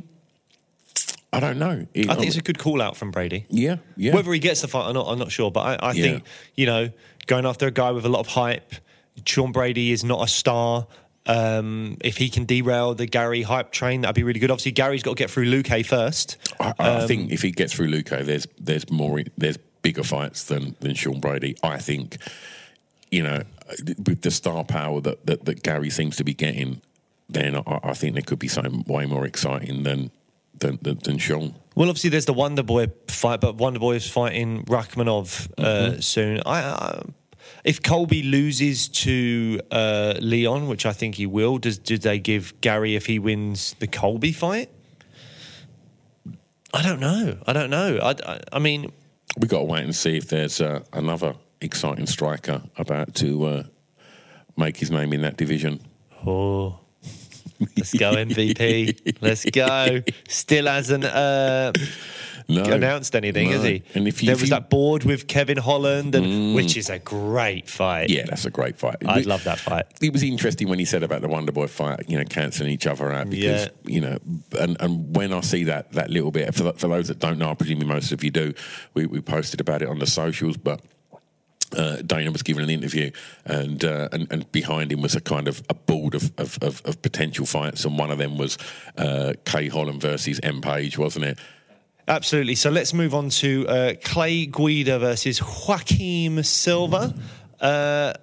C: I don't know.
B: I think it's a good call out from Brady.
C: yeah, yeah.
B: Whether he gets the fight or not, I'm not sure. But I, I
C: Yeah.
B: think, you know, going after a guy with a lot of hype, Sean Brady is not a star. Um, if he can derail the Garry hype train, that'd be really good. Obviously, Garry's got to get through Luque first.
C: I, I
B: Um,
C: think if he gets through Luque, there's there's more there's bigger fights than than Sean Brady. I think, you know, with the star power that that, that Garry seems to be getting, then I, I think there could be something way more exciting than than than, than Sean.
B: Well, obviously, there's the Wonder Boy fight, but Wonder Boy is fighting Rakhmonov uh,
C: Mm-hmm.
B: soon. I, I, if Colby loses to uh, Leon, which I think he will, does do they give Garry if he wins the Colby fight? I don't know. I don't know. I, I, I mean,
C: We got to wait and see if there's uh, another exciting striker about to uh, make his name in that division.
B: oh, let's go MVP. let's go. Still hasn't uh,
C: No,
B: announced anything, has he?
C: And if you,
B: there
C: if
B: was
C: you-
B: that board with Kevin Holland, and which is a great fight.
C: yeah, that's a great fight.
B: I'd love that fight.
C: it was interesting when he said about the Wonder Boy fight, you know, cancelling each other out because
B: Yeah.
C: you know, and, and when I see that that little bit for, for those that don't know, I presume most of you do, we, we posted about it on the socials, but. Uh, Dana was given an interview, and, uh, and and behind him was a kind of a board of, of, of, of potential fights, and one of them was uh, Kay Holland versus M Page, wasn't it?
B: Absolutely. So let's move on to uh, Clay Guida versus Joaquim Silva. Uh,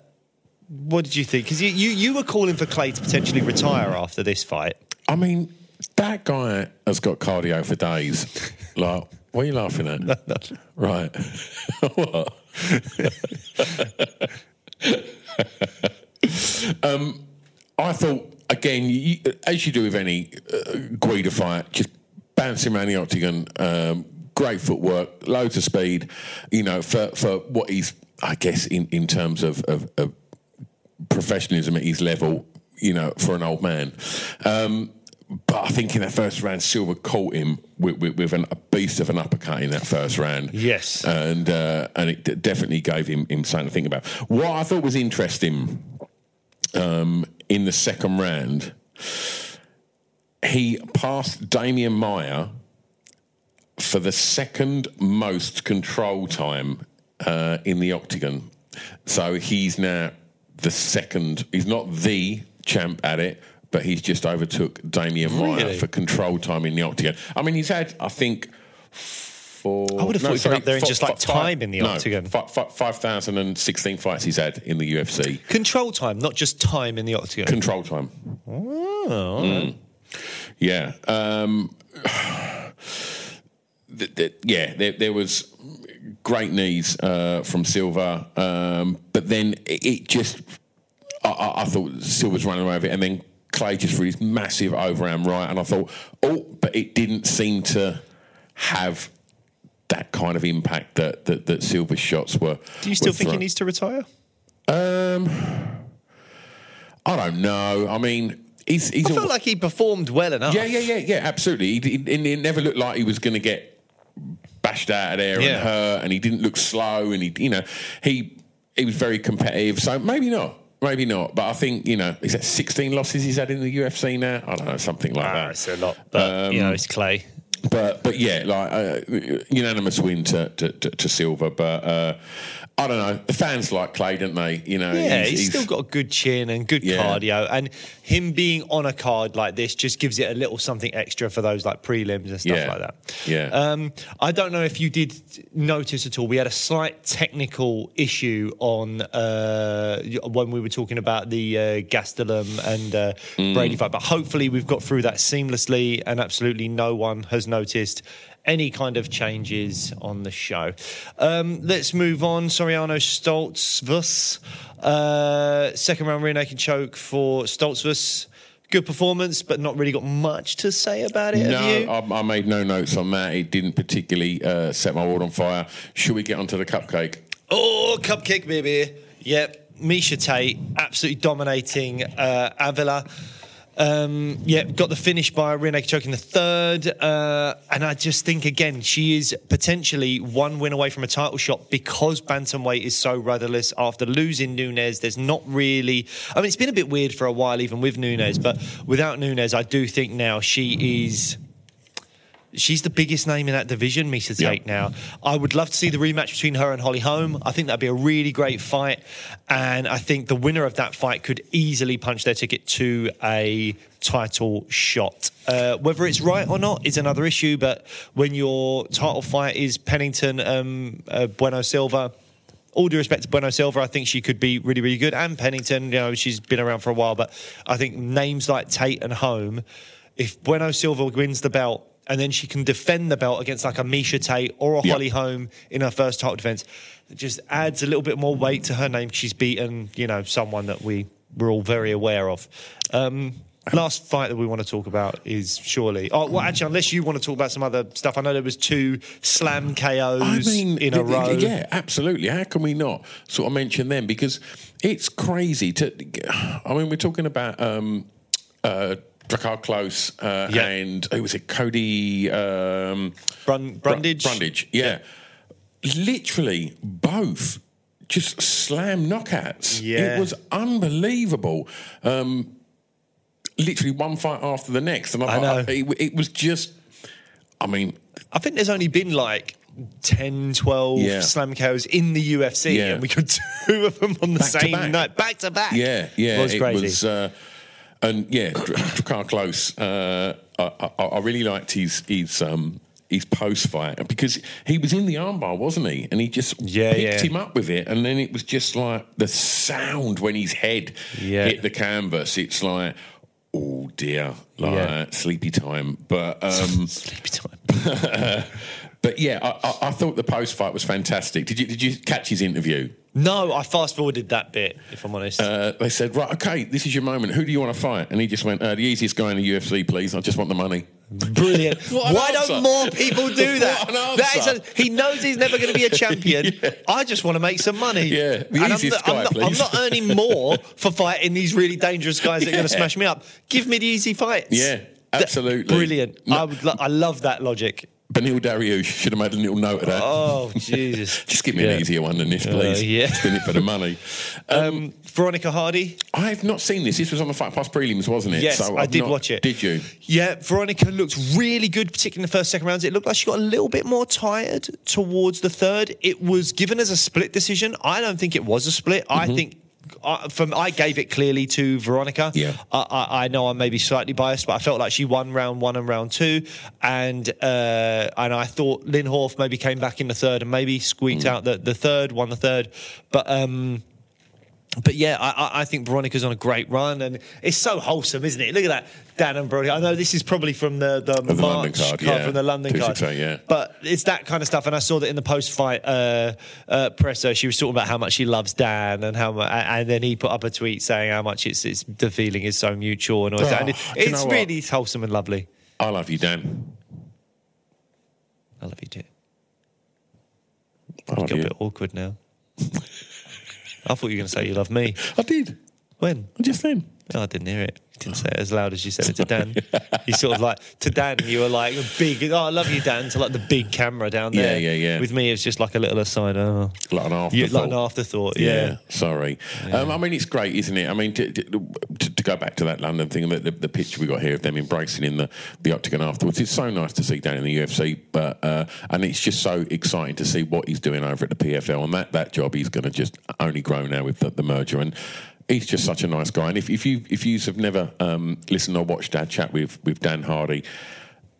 B: what did you think? Because you, you, you were calling for Clay to potentially retire after this fight.
C: I mean, that guy has got cardio for days. like, what are you laughing at? Right. what? um, I thought, again, you, as you do with any uh, Guida fight, just bounce him around the octagon. Um, great footwork, loads of speed. You know, for, for what he's, I guess, in, in terms of, of, of professionalism at his level, you know, for an old man. Um, but I think in that first round, Silva caught him with, with, with an, a beast of an uppercut in that first round.
B: Yes.
C: and uh, and it d- definitely gave him, him something to think about. What I thought was interesting um, in the second round, he passed Demian Maia for the second most control time uh, in the octagon. So he's now the second. He's not the champ at it, but he's just overtook Demian Maia
B: Really?
C: for control time in the octagon. I mean, he's had, I think. Four,
B: I would have thought he'd been up there in just, like, time in the
C: no,
B: octagon.
C: fi- fi- 5,016 fights he's had in the UFC.
B: Control time, not just time in the octagon.
C: Control time.
B: oh,
C: Mm. Yeah. Um, th- th- yeah, there, there was great knees uh, from Silva, um, but then it, it just, I, I, I thought Silva's running away with it, and then Clay just threw his massive overhand right, and I thought, oh, but it didn't seem to have that kind of impact that that, that Silva's shots were.
B: Do you still
C: were
B: think he needs to retire?
C: Um, I don't know. I mean, he's he's
B: I
C: al-
B: felt like he performed well enough.
C: yeah, yeah, yeah, yeah, absolutely. He, he, and it never looked like he was going to get bashed out of there
B: Yeah.
C: and hurt, and he didn't look slow, and he, you know, he he was very competitive. So maybe not, maybe not. But I think you know, is that sixteen losses he's had in the UFC now? I don't know, something like
B: Ah,
C: that.
B: it's a lot, but you know, it's Clay.
C: But but yeah, like uh, unanimous win to to, to, to Silva. But uh, I don't know. The fans like Clay, don't they? You know,
B: Yeah, he's, still got a good chin and good
C: Yeah.
B: cardio, and him being on a card like this just gives it a little something extra for those like prelims and stuff
C: Yeah.
B: like that.
C: Yeah.
B: Um, I don't know if you did notice at all. We had a slight technical issue on uh, when we were talking about the uh, Gastelum and uh,
C: Mm.
B: Brady fight, but hopefully we've got through that seamlessly, and absolutely no one has noticed any kind of changes on the show. Um, let's move on. Soriano Stoltzfus. Uh, second round rear naked choke for Stoltzfus. Good performance, but not really got much to say about it.
C: No, I, I made no notes on that. It didn't particularly uh, set my world on fire. Should we get onto the cupcake?
B: Oh, cupcake, baby. Yep. Miesha Tate absolutely dominating uh, Avila. Um, yeah, got the finish by Rene choking the third, uh, and I just think again she is potentially one win away from a title shot because bantamweight is so rudderless after losing Nunes. There's not really, I mean, it's been a bit weird for a while even with Nunes, but without Nunes, I do think now she is she's the biggest name in that division, Miesha Tate
C: Yeah.
B: now. I would love to see the rematch between her and Holly Holm. I think that'd be a really great fight. And I think the winner of that fight could easily punch their ticket to a title shot. Uh, whether it's right or not is another issue, but when your title fight is Pennington um, uh, Bueno Silva, all due respect to Bueno Silva, I think she could be really, really good. And Pennington, you know, she's been around for a while, but I think names like Tate and Holm, if Bueno Silva wins the belt and then she can defend the belt against like a Miesha Tate or a
C: Yeah.
B: Holly Holm in her first title defense, it just adds a little bit more weight to her name. She's beaten, you know, someone that we we're all very aware of. Um, last fight that we want to talk about is surely. Oh, well, actually, unless you want to talk about some other stuff, I know there was two slam KOs
C: I mean,
B: in a
C: th-
B: row.
C: Yeah, absolutely. How can we not sort of mention them? Because it's crazy to. I mean, we're talking about um, uh, Drakkar Klose uh,
B: Yeah.
C: and who was it? Cody um,
B: Brun-
C: Br-
B: Brundage.
C: Brundage, yeah. Literally both just slam knockouts.
B: Yeah.
C: It was unbelievable. Um, literally one fight after the next, and I,
B: I know.
C: it, it was just. I mean,
B: I think there's only been like 10, 12
C: Yeah.
B: slam KOs in the UFC,
C: Yeah.
B: and we got two of them on the
C: Back
B: same
C: back.
B: night, back to back.
C: Yeah, yeah,
B: it was crazy.
C: uh, and yeah, Dr- Drakkar Klose. Uh, I, I, I really liked his his um, his post fight because he was in the armbar, wasn't he? And he just
B: Yeah,
C: picked
B: yeah.
C: him up with it, and then it was just like the sound when his head
B: Yeah.
C: hit the canvas. It's like. Oh dear, like
B: Yeah.
C: sleepy time. But um,
B: Sleepy time.
C: but yeah, I, I, I thought the post fight was fantastic. Did you did you catch his interview?
B: No, I fast forwarded that bit, if I'm honest.
C: uh, they said, right, okay, this is your moment. Who do you want to fight? And he just went, uh, the easiest guy in the UFC, please. I just want the money.
B: Brilliant. Why
C: answer.
B: don't more people do that? That is a, he knows he's never going to be a champion. I just want to make some money.
C: Yeah, the
B: And I'm,
C: easiest
B: I'm
C: guy,
B: not, I'm not earning more for fighting these really dangerous guys that are going to smash me up. Give me the easy fights.
C: Yeah, absolutely.
B: Brilliant.
C: No-
B: I, would, lo- I love that logic.
C: Beneil Dariush should have made a little note of that.
B: Oh, Jesus.
C: Just give me
B: Yeah.
C: an easier one than this, uh, please.
B: yeah.
C: Just in it for the money.
B: Um, um, Veronica Hardy.
C: I've not seen this. This was on the Fight Pass prelims, wasn't it?
B: Yes,
C: So
B: I did
C: not-
B: watch it.
C: Did you?
B: Yeah, Veronica looked really good, particularly in the first, second rounds. It looked like she got a little bit more tired towards the third. It was given as a split decision. I don't think it was a split. I mm-hmm. think. I, from I gave it clearly to Veronica.
C: Yeah.
B: I, I, I know I'm maybe slightly biased, but I felt like she won round one and round two, and uh, and I thought Lynn Horf maybe came back in the third and maybe squeaked out the, the third, won the third, but. um but yeah, I, I- think Veronica's on a great run, and it's so wholesome, isn't it? Look at that, Dan and Veronica. I know this is probably from the the,
C: the
B: March
C: London card, yeah.
B: from the London card,
C: 268, yeah.
B: But it's that kind of stuff, and I saw that in the post-fight uh, uh, presser, she was talking about how much she loves Dan, and how much, and then he put up a tweet saying how much it's, it's the feeling is so mutual, and all that. And it-
C: Oh, you
B: it's
C: know what?
B: really wholesome and lovely.
C: I love you, Dan.
B: I love you too.
C: I love
B: Got a bit awkward now. I thought you were going to say you love me.
C: I did.
B: When?
C: Just then.
B: No, I didn't hear it. You didn't say it as loud as you said it to Dan. you sort of like to Dan, you were like a big. Oh, I love you, Dan. To like the big camera down there.
C: yeah, yeah. Yeah.
B: With me, it's just like a little aside. Oh,
C: Like an
B: You-
C: afterthought.
B: like an afterthought. Yeah.
C: sorry. Um, I mean, it's great, isn't it? I mean, to, to, to, go back to that London thing, the, the, the picture we got here of them embracing in the, the octagon afterwards, it's so nice to see down in the UFC. But uh, and it's just so exciting to see what he's doing over at the PFL, and that, that job he's going to just only grow now with the, the merger and. He's just such a nice guy, and if, if you if you have never um, listened or watched our chat with with Dan Hardy,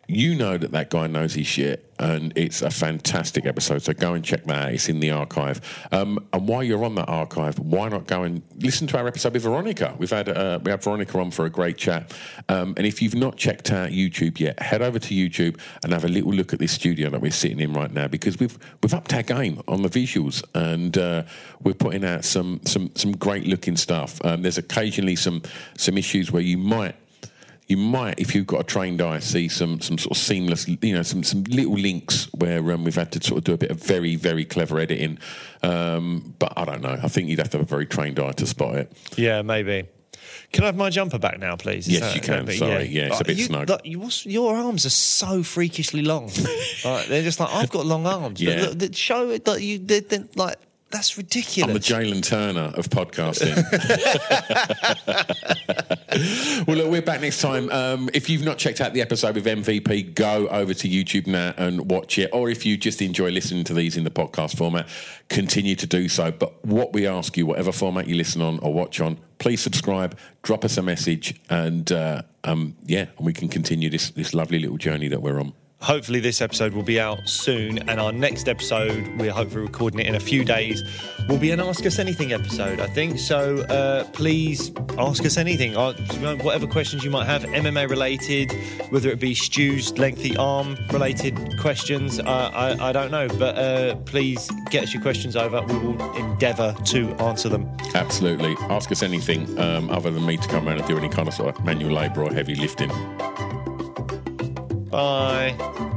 C: you know that that guy knows his shit, and it's a fantastic episode. So go and check that out. It's in the archive. Um, and while you're on that archive, why not go and listen to our episode with Veronica? We've had uh, we had Veronica on for a great chat. Um, and if you've not checked out YouTube yet, head over to YouTube and have a little look at this studio that we're sitting in right now because we've we've upped our game on the visuals and uh, we're putting out some some some great looking stuff. Um, there's occasionally some some issues where you might you might, if you've got a trained eye, see some some sort of seamless, you know, some some little links where um, we've had to sort of do a bit of very very clever editing. Um, but I don't know. I think you'd have to have a very trained eye to spot it.
B: Yeah, maybe. Can I have my jumper back now, please? Is
C: Yes, you can. Sorry. Yeah, it's a bit
B: you,
C: snug.
B: like, you- your arms are so freakishly long. Like, they're just like I've got long arms.
C: Yeah.
B: Look, look, show it that you did. Like that's ridiculous.
C: I'm the Jalin Turner of podcasting. well, look, we're back next time. Um, if you've not checked out the episode with MVP, go over to YouTube now and watch it. Or if you just enjoy listening to these in the podcast format, continue to do so. But what we ask you, whatever format you listen on or watch on, please subscribe, drop us a message, and uh, um, yeah, and we can continue this this lovely little journey that we're on.
B: Hopefully, this episode will be out soon, and our next episode, we're hopefully recording it in a few days, will be an Ask Us Anything episode, I think. So uh, please ask us anything, uh, whatever questions you might have, MMA related, whether it be Stu's lengthy arm related questions, uh, I, I don't know. But uh, please get us your questions over. We will endeavour to answer them.
C: Absolutely. Ask us anything um, other than me to come around and do any kind of sort of manual labour or heavy lifting.
B: Bye.